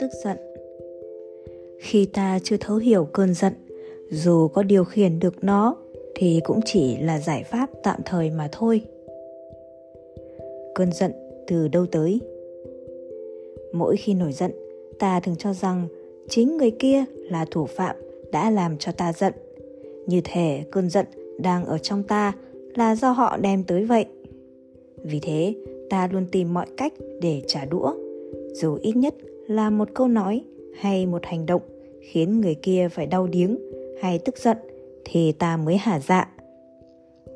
tức giận. Khi ta chưa thấu hiểu cơn giận, dù có điều khiển được nó, thì cũng chỉ là giải pháp tạm thời mà thôi. Cơn giận từ đâu tới? Mỗi khi nổi giận, ta thường cho rằng chính người kia là thủ phạm đã làm cho ta giận. Như thể cơn giận đang ở trong ta là do họ đem tới vậy vì thế, ta luôn tìm mọi cách để trả đũa. Dù ít nhất là một câu nói hay một hành động khiến người kia phải đau điếng hay tức giận thì ta mới hả dạ.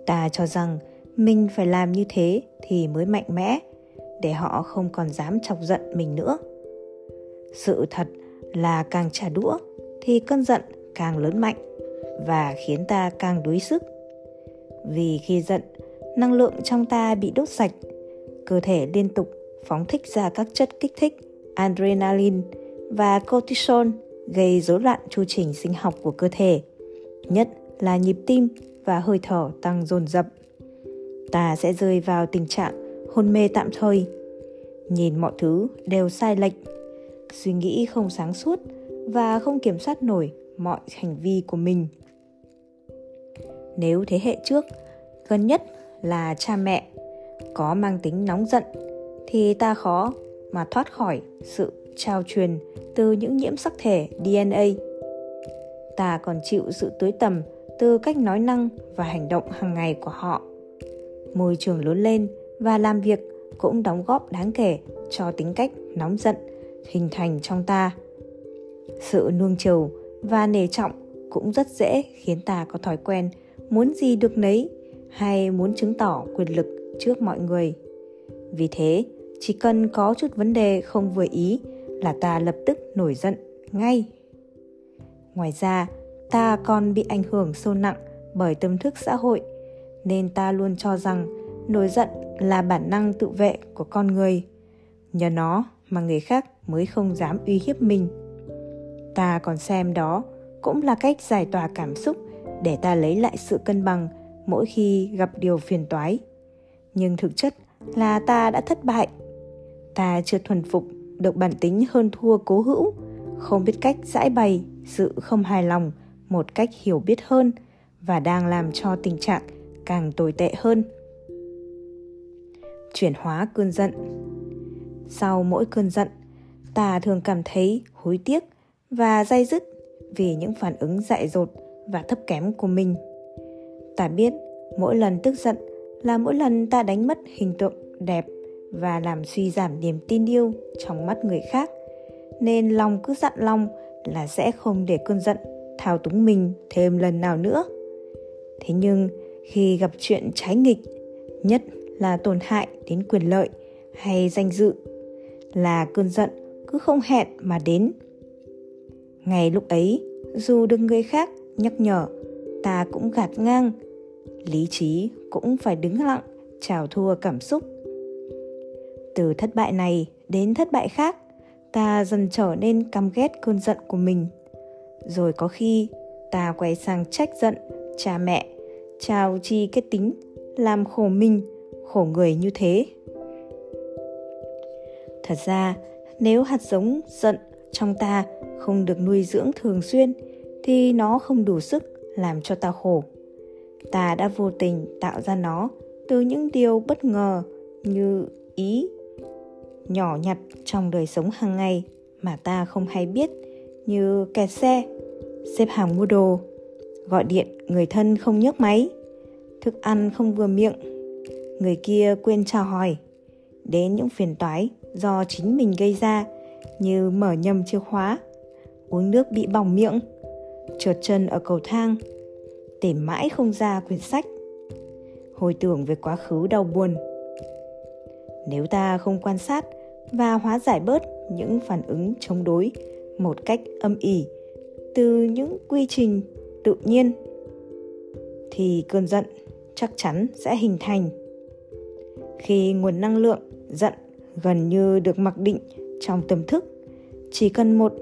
Ta cho rằng mình phải làm như thế thì mới mạnh mẽ, để họ không còn dám chọc giận mình nữa. Sự thật là càng trả đũa thì cơn giận càng lớn mạnh và khiến ta càng đuối sức. Vì khi giận năng lượng trong ta bị đốt sạch. Cơ thể liên tục phóng thích ra các chất kích thích, adrenaline và cortisol, gây rối loạn chu trình sinh học của cơ thể, nhất là nhịp tim và hơi thở tăng dồn dập. Ta sẽ rơi vào tình trạng hôn mê tạm thời. Nhìn mọi thứ đều sai lệch. Suy nghĩ không sáng suốt và không kiểm soát nổi mọi hành vi của mình. Nếu thế hệ trước, gần nhất là cha mẹ, có mang tính nóng giận thì ta khó mà thoát khỏi sự trao truyền từ những nhiễm sắc thể DNA. Ta còn chịu sự tưới tầm từ cách nói năng và hành động hàng ngày của họ. Môi trường lớn lên và làm việc cũng đóng góp đáng kể cho tính cách nóng giận hình thành trong ta. Sự nuông chiều và nể trọng cũng rất dễ khiến ta có thói quen muốn gì được nấy hay muốn chứng tỏ quyền lực trước mọi người. Vì thế, chỉ cần có chút vấn đề không vừa ý là ta lập tức nổi giận ngay. Ngoài ra, ta còn bị ảnh hưởng sâu nặng bởi tâm thức xã hội nên ta luôn cho rằng nổi giận là bản năng tự vệ của con người. Nhờ nó mà người khác mới không dám uy hiếp mình. Ta còn xem đó cũng là cách giải tỏa cảm xúc để ta lấy lại sự cân bằng mỗi khi gặp điều phiền toái. Nhưng thực chất là ta đã thất bại. Ta chưa thuần phục được bản tính hơn thua cố hữu, không biết cách giải bày sự không hài lòng một cách hiểu biết hơn và đang làm cho tình trạng càng tồi tệ hơn. Chuyển hóa cơn giận Sau mỗi cơn giận, ta thường cảm thấy hối tiếc và dai dứt vì những phản ứng dại dột và thấp kém của mình. Ta biết, mỗi lần tức giận là mỗi lần ta đánh mất hình tượng đẹp và làm suy giảm niềm tin yêu trong mắt người khác. Nên lòng cứ dặn lòng là sẽ không để cơn giận thao túng mình thêm lần nào nữa. Thế nhưng, khi gặp chuyện trái nghịch, nhất là tổn hại đến quyền lợi hay danh dự, là cơn giận cứ không hẹn mà đến. Ngày lúc ấy, dù được người khác nhắc nhở ta cũng gạt ngang. Lý trí cũng phải đứng lặng chào thua cảm xúc. Từ thất bại này đến thất bại khác, ta dần trở nên căm ghét cơn giận của mình. Rồi có khi, ta quay sang trách giận, cha mẹ, trao chi cái tính, làm khổ mình, khổ người như thế. Thật ra, nếu hạt giống giận trong ta không được nuôi dưỡng thường xuyên, thì nó không đủ sức làm cho ta khổ. Ta đã vô tình tạo ra nó từ những điều bất ngờ như ý nhỏ nhặt trong đời sống hàng ngày mà ta không hay biết, như kẹt xe, xếp hàng mua đồ, gọi điện người thân không nhấc máy, thức ăn không vừa miệng. Người kia quên chào hỏi, đến những phiền toái do chính mình gây ra, như mở nhầm chìa khóa, uống nước bị bỏng miệng trượt chân ở cầu thang tìm mãi không ra quyển sách. Hồi tưởng về quá khứ đau buồn. Nếu ta không quan sát và hóa giải bớt những phản ứng chống đối một cách âm ỉ từ những quy trình tự nhiên, thì cơn giận chắc chắn sẽ hình thành. Khi nguồn năng lượng giận gần như được mặc định trong tâm thức, chỉ cần một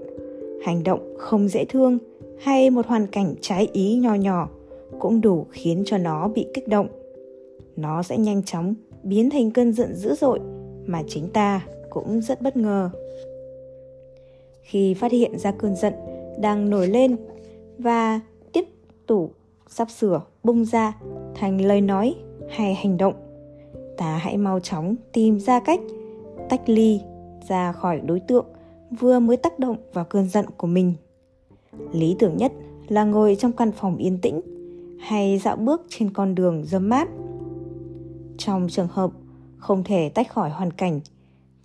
hành động không dễ thương hay một hoàn cảnh trái ý nho nhỏ cũng đủ khiến cho nó bị kích động nó sẽ nhanh chóng biến thành cơn giận dữ dội mà chính ta cũng rất bất ngờ. Khi phát hiện ra cơn giận đang nổi lên và tiếp tục sắp sửa bung ra thành lời nói hay hành động, ta hãy mau chóng tìm ra cách tách ly ra khỏi đối tượng vừa mới tác động vào cơn giận của mình. Lý tưởng nhất là ngồi trong căn phòng yên tĩnh hay dạo bước trên con đường dâm mát. Trong trường hợp không thể tách khỏi hoàn cảnh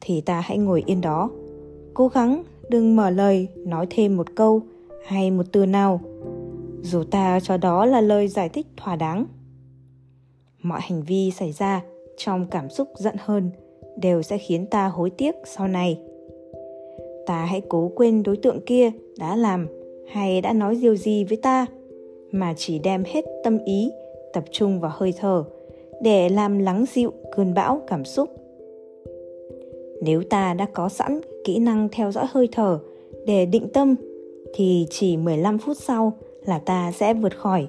thì ta hãy ngồi yên đó, cố gắng đừng mở lời nói thêm một câu hay một từ nào, dù ta cho đó là lời giải thích thỏa đáng. Mọi hành vi xảy ra trong cảm xúc giận hơn đều sẽ khiến ta hối tiếc sau này. Ta hãy cố quên đối tượng kia đã làm hay đã nói điều gì với ta mà chỉ đem hết tâm ý tập trung vào hơi thở để làm lắng dịu cơn bão cảm xúc. Nếu ta đã có sẵn kỹ năng theo dõi hơi thở để định tâm thì chỉ 15 phút sau là ta sẽ vượt khỏi.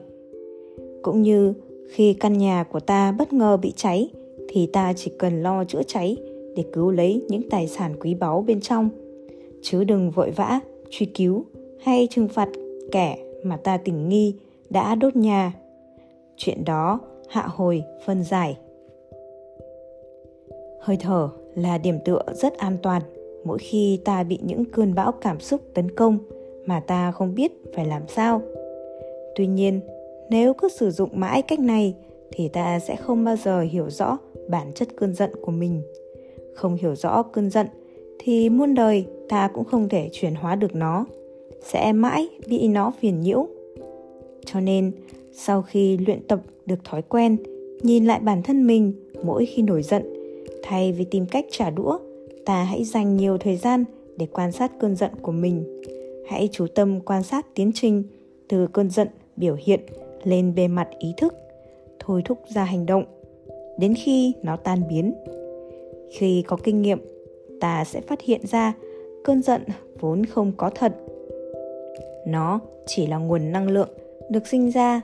Cũng như khi căn nhà của ta bất ngờ bị cháy thì ta chỉ cần lo chữa cháy để cứu lấy những tài sản quý báu bên trong, chứ đừng vội vã truy cứu hay trừng phạt kẻ mà ta tình nghi đã đốt nhà. Chuyện đó hạ hồi phân giải. Hơi thở là điểm tựa rất an toàn mỗi khi ta bị những cơn bão cảm xúc tấn công mà ta không biết phải làm sao. Tuy nhiên, nếu cứ sử dụng mãi cách này thì ta sẽ không bao giờ hiểu rõ bản chất cơn giận của mình. Không hiểu rõ cơn giận thì muôn đời ta cũng không thể chuyển hóa được nó, sẽ mãi bị nó phiền nhiễu. Cho nên, sau khi luyện tập được thói quen nhìn lại bản thân mình mỗi khi nổi giận, thay vì tìm cách trả đũa, ta hãy dành nhiều thời gian để quan sát cơn giận của mình. Hãy chú tâm quan sát tiến trình từ cơn giận biểu hiện lên bề mặt ý thức, thôi thúc ra hành động đến khi nó tan biến. Khi có kinh nghiệm, ta sẽ phát hiện ra cơn giận vốn không có thật. Nó chỉ là nguồn năng lượng được sinh ra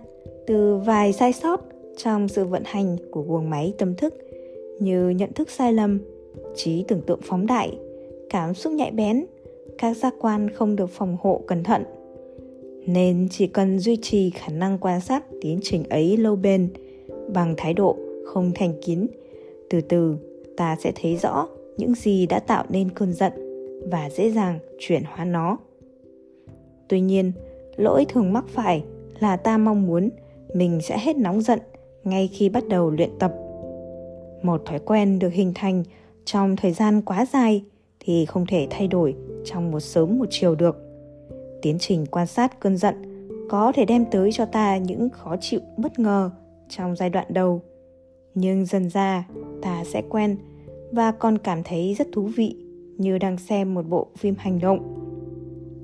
từ vài sai sót trong sự vận hành của guồng máy tâm thức như nhận thức sai lầm, trí tưởng tượng phóng đại, cảm xúc nhạy bén, các giác quan không được phòng hộ cẩn thận. Nên chỉ cần duy trì khả năng quan sát tiến trình ấy lâu bền bằng thái độ không thành kiến, từ từ ta sẽ thấy rõ những gì đã tạo nên cơn giận và dễ dàng chuyển hóa nó. Tuy nhiên, lỗi thường mắc phải là ta mong muốn mình sẽ hết nóng giận ngay khi bắt đầu luyện tập. Một thói quen được hình thành trong thời gian quá dài thì không thể thay đổi trong một sớm một chiều được. Tiến trình quan sát cơn giận có thể đem tới cho ta những khó chịu bất ngờ trong giai đoạn đầu. Nhưng dần ra ta sẽ quen và còn cảm thấy rất thú vị như đang xem một bộ phim hành động.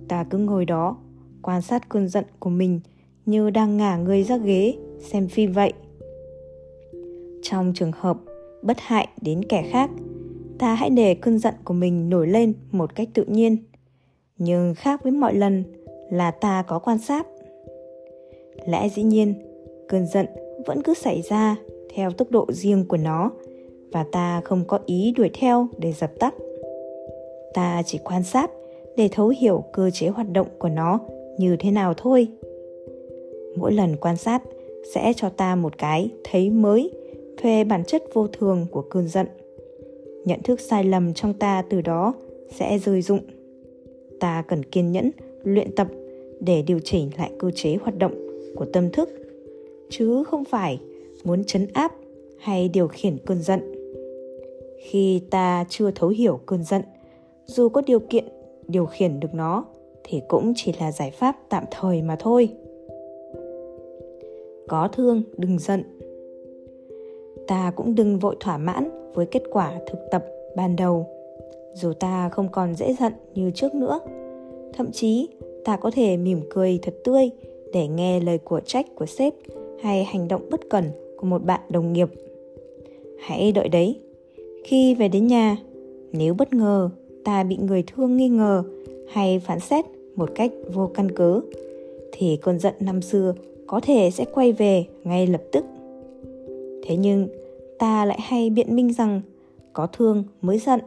Ta cứ ngồi đó quan sát cơn giận của mình như đang ngả người ra ghế xem phim vậy. Trong trường hợp bất hại đến kẻ khác, ta hãy để cơn giận của mình nổi lên một cách tự nhiên. Nhưng khác với mọi lần là ta có quan sát. Lẽ dĩ nhiên, cơn giận vẫn cứ xảy ra theo tốc độ riêng của nó và ta không có ý đuổi theo để dập tắt. Ta chỉ quan sát để thấu hiểu cơ chế hoạt động của nó như thế nào thôi. Mỗi lần quan sát sẽ cho ta một cái thấy mới về bản chất vô thường của cơn giận. Nhận thức sai lầm trong ta từ đó sẽ rơi rụng. ta cần kiên nhẫn, luyện tập để điều chỉnh lại cơ chế hoạt động của tâm thức. Chứ không phải muốn chấn áp hay điều khiển cơn giận. Khi ta chưa thấu hiểu cơn giận, dù có điều kiện điều khiển được nó, thì cũng chỉ là giải pháp tạm thời mà thôi. Có thương, đừng giận. Ta cũng đừng vội thỏa mãn với kết quả thực tập ban đầu. Dù ta không còn dễ giận như trước nữa, thậm chí ta có thể mỉm cười thật tươi để nghe lời của trách của sếp hay hành động bất cẩn của một bạn đồng nghiệp. Hãy đợi đấy. Khi về đến nhà, nếu bất ngờ ta bị người thương nghi ngờ hay phán xét một cách vô căn cứ, thì cơn giận năm xưa có thể sẽ quay về ngay lập tức. Thế nhưng, ta lại hay biện minh rằng có thương mới giận.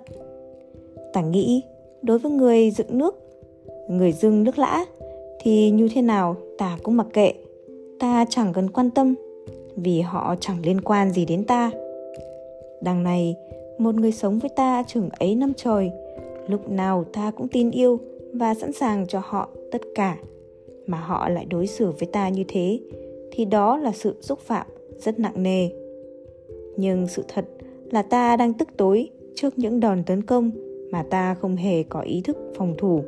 Ta nghĩ đối với người dựng nước, người dưng nước lã, thì như thế nào ta cũng mặc kệ. Ta chẳng cần quan tâm, vì họ chẳng liên quan gì đến ta. Đằng này, một người sống với ta chừng ấy năm trời lúc nào ta cũng tin yêu và sẵn sàng cho họ tất cả. Mà họ lại đối xử với ta như thế, thì đó là sự xúc phạm rất nặng nề. Nhưng sự thật là ta đang tức tối trước những đòn tấn công mà ta không hề có ý thức phòng thủ.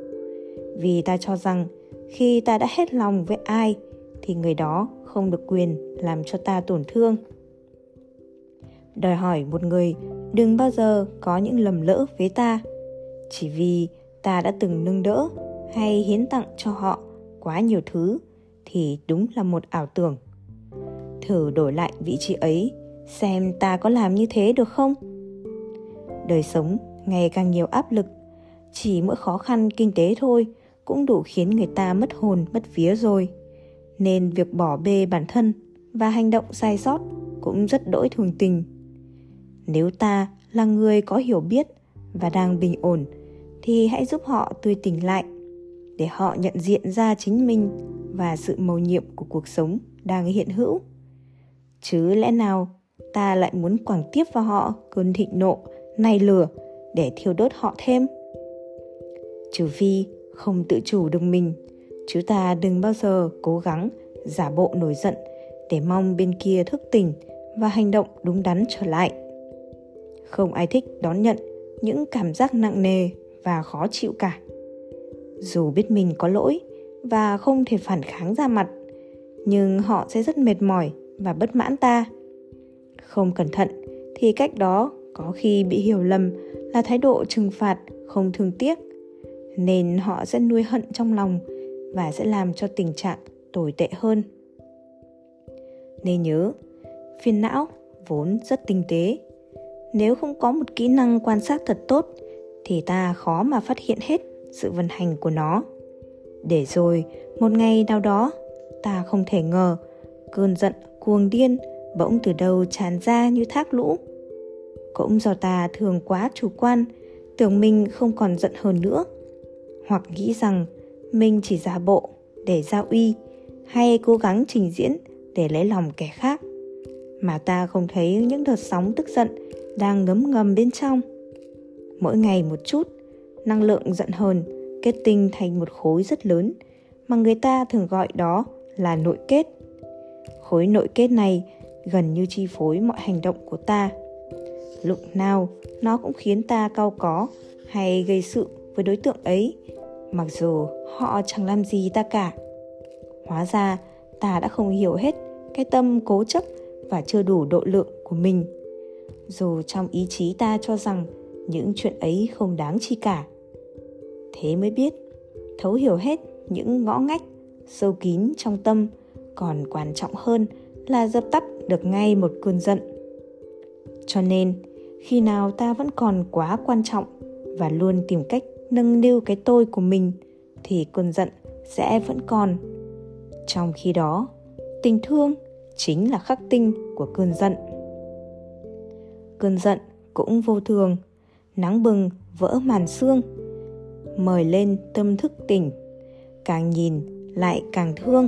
Vì ta cho rằng khi ta đã hết lòng với ai, thì người đó không được quyền làm cho ta tổn thương. Đòi hỏi một người đừng bao giờ có những lầm lỡ với ta chỉ vì ta đã từng nâng đỡ hay hiến tặng cho họ quá nhiều thứ thì đúng là một ảo tưởng. Thử đổi lại vị trí ấy, xem ta có làm như thế được không? Đời sống ngày càng nhiều áp lực, chỉ mỗi khó khăn kinh tế thôi cũng đủ khiến người ta mất hồn, mất vía rồi. Nên việc bỏ bê bản thân và hành động sai sót cũng rất đỗi thường tình. Nếu ta là người có hiểu biết và đang bình ổn thì hãy giúp họ tươi tỉnh lại, để họ nhận diện ra chính mình và sự mầu nhiệm của cuộc sống đang hiện hữu. Chứ lẽ nào ta lại muốn quảng tiếp vào họ cơn thịnh nộ này lửa để thiêu đốt họ thêm? Trừ phi không tự chủ được mình, chứ ta đừng bao giờ cố gắng giả bộ nổi giận để mong bên kia thức tỉnh và hành động đúng đắn trở lại. Không ai thích đón nhận những cảm giác nặng nề và khó chịu cả. Dù biết mình có lỗi và không thể phản kháng ra mặt, nhưng họ sẽ rất mệt mỏi và bất mãn ta. Không cẩn thận thì cách đó có khi bị hiểu lầm là thái độ trừng phạt không thương tiếc, nên họ sẽ nuôi hận trong lòng và sẽ làm cho tình trạng tồi tệ hơn. Nên nhớ, phiền não vốn rất tinh tế. Nếu không có một kỹ năng quan sát thật tốt thì ta khó mà phát hiện hết sự vận hành của nó. Để rồi, một ngày nào đó, ta không thể ngờ, cơn giận, cuồng điên bỗng từ đâu tràn ra như thác lũ. Cũng do ta thường quá chủ quan, tưởng mình không còn giận hơn nữa, hoặc nghĩ rằng mình chỉ giả bộ để giao uy, hay cố gắng trình diễn để lấy lòng kẻ khác. Mà ta không thấy những đợt sóng tức giận đang ngấm ngầm bên trong mỗi ngày một chút. Năng lượng giận hờn, kết tinh thành một khối rất lớn, mà người ta thường gọi đó là nội kết. Khối nội kết này gần như chi phối mọi hành động của ta. Lúc nào nó cũng khiến ta cau có hay gây sự với đối tượng ấy, mặc dù họ chẳng làm gì ta cả. Hóa ra, ta đã không hiểu hết cái tâm cố chấp và chưa đủ độ lượng của mình. Dù trong ý chí ta cho rằng những chuyện ấy không đáng chi cả. Thế mới biết, thấu hiểu hết những ngõ ngách, sâu kín trong tâm, còn quan trọng hơn là dập tắt được ngay một cơn giận. Cho nên, khi nào ta vẫn còn quá quan trọng và luôn tìm cách nâng niu cái tôi của mình, thì cơn giận sẽ vẫn còn. Trong khi đó, tình thương chính là khắc tinh của cơn giận. Cơn giận cũng vô thường nắng bừng, vỡ màn xương mời lên tâm thức tỉnh, càng nhìn lại càng thương.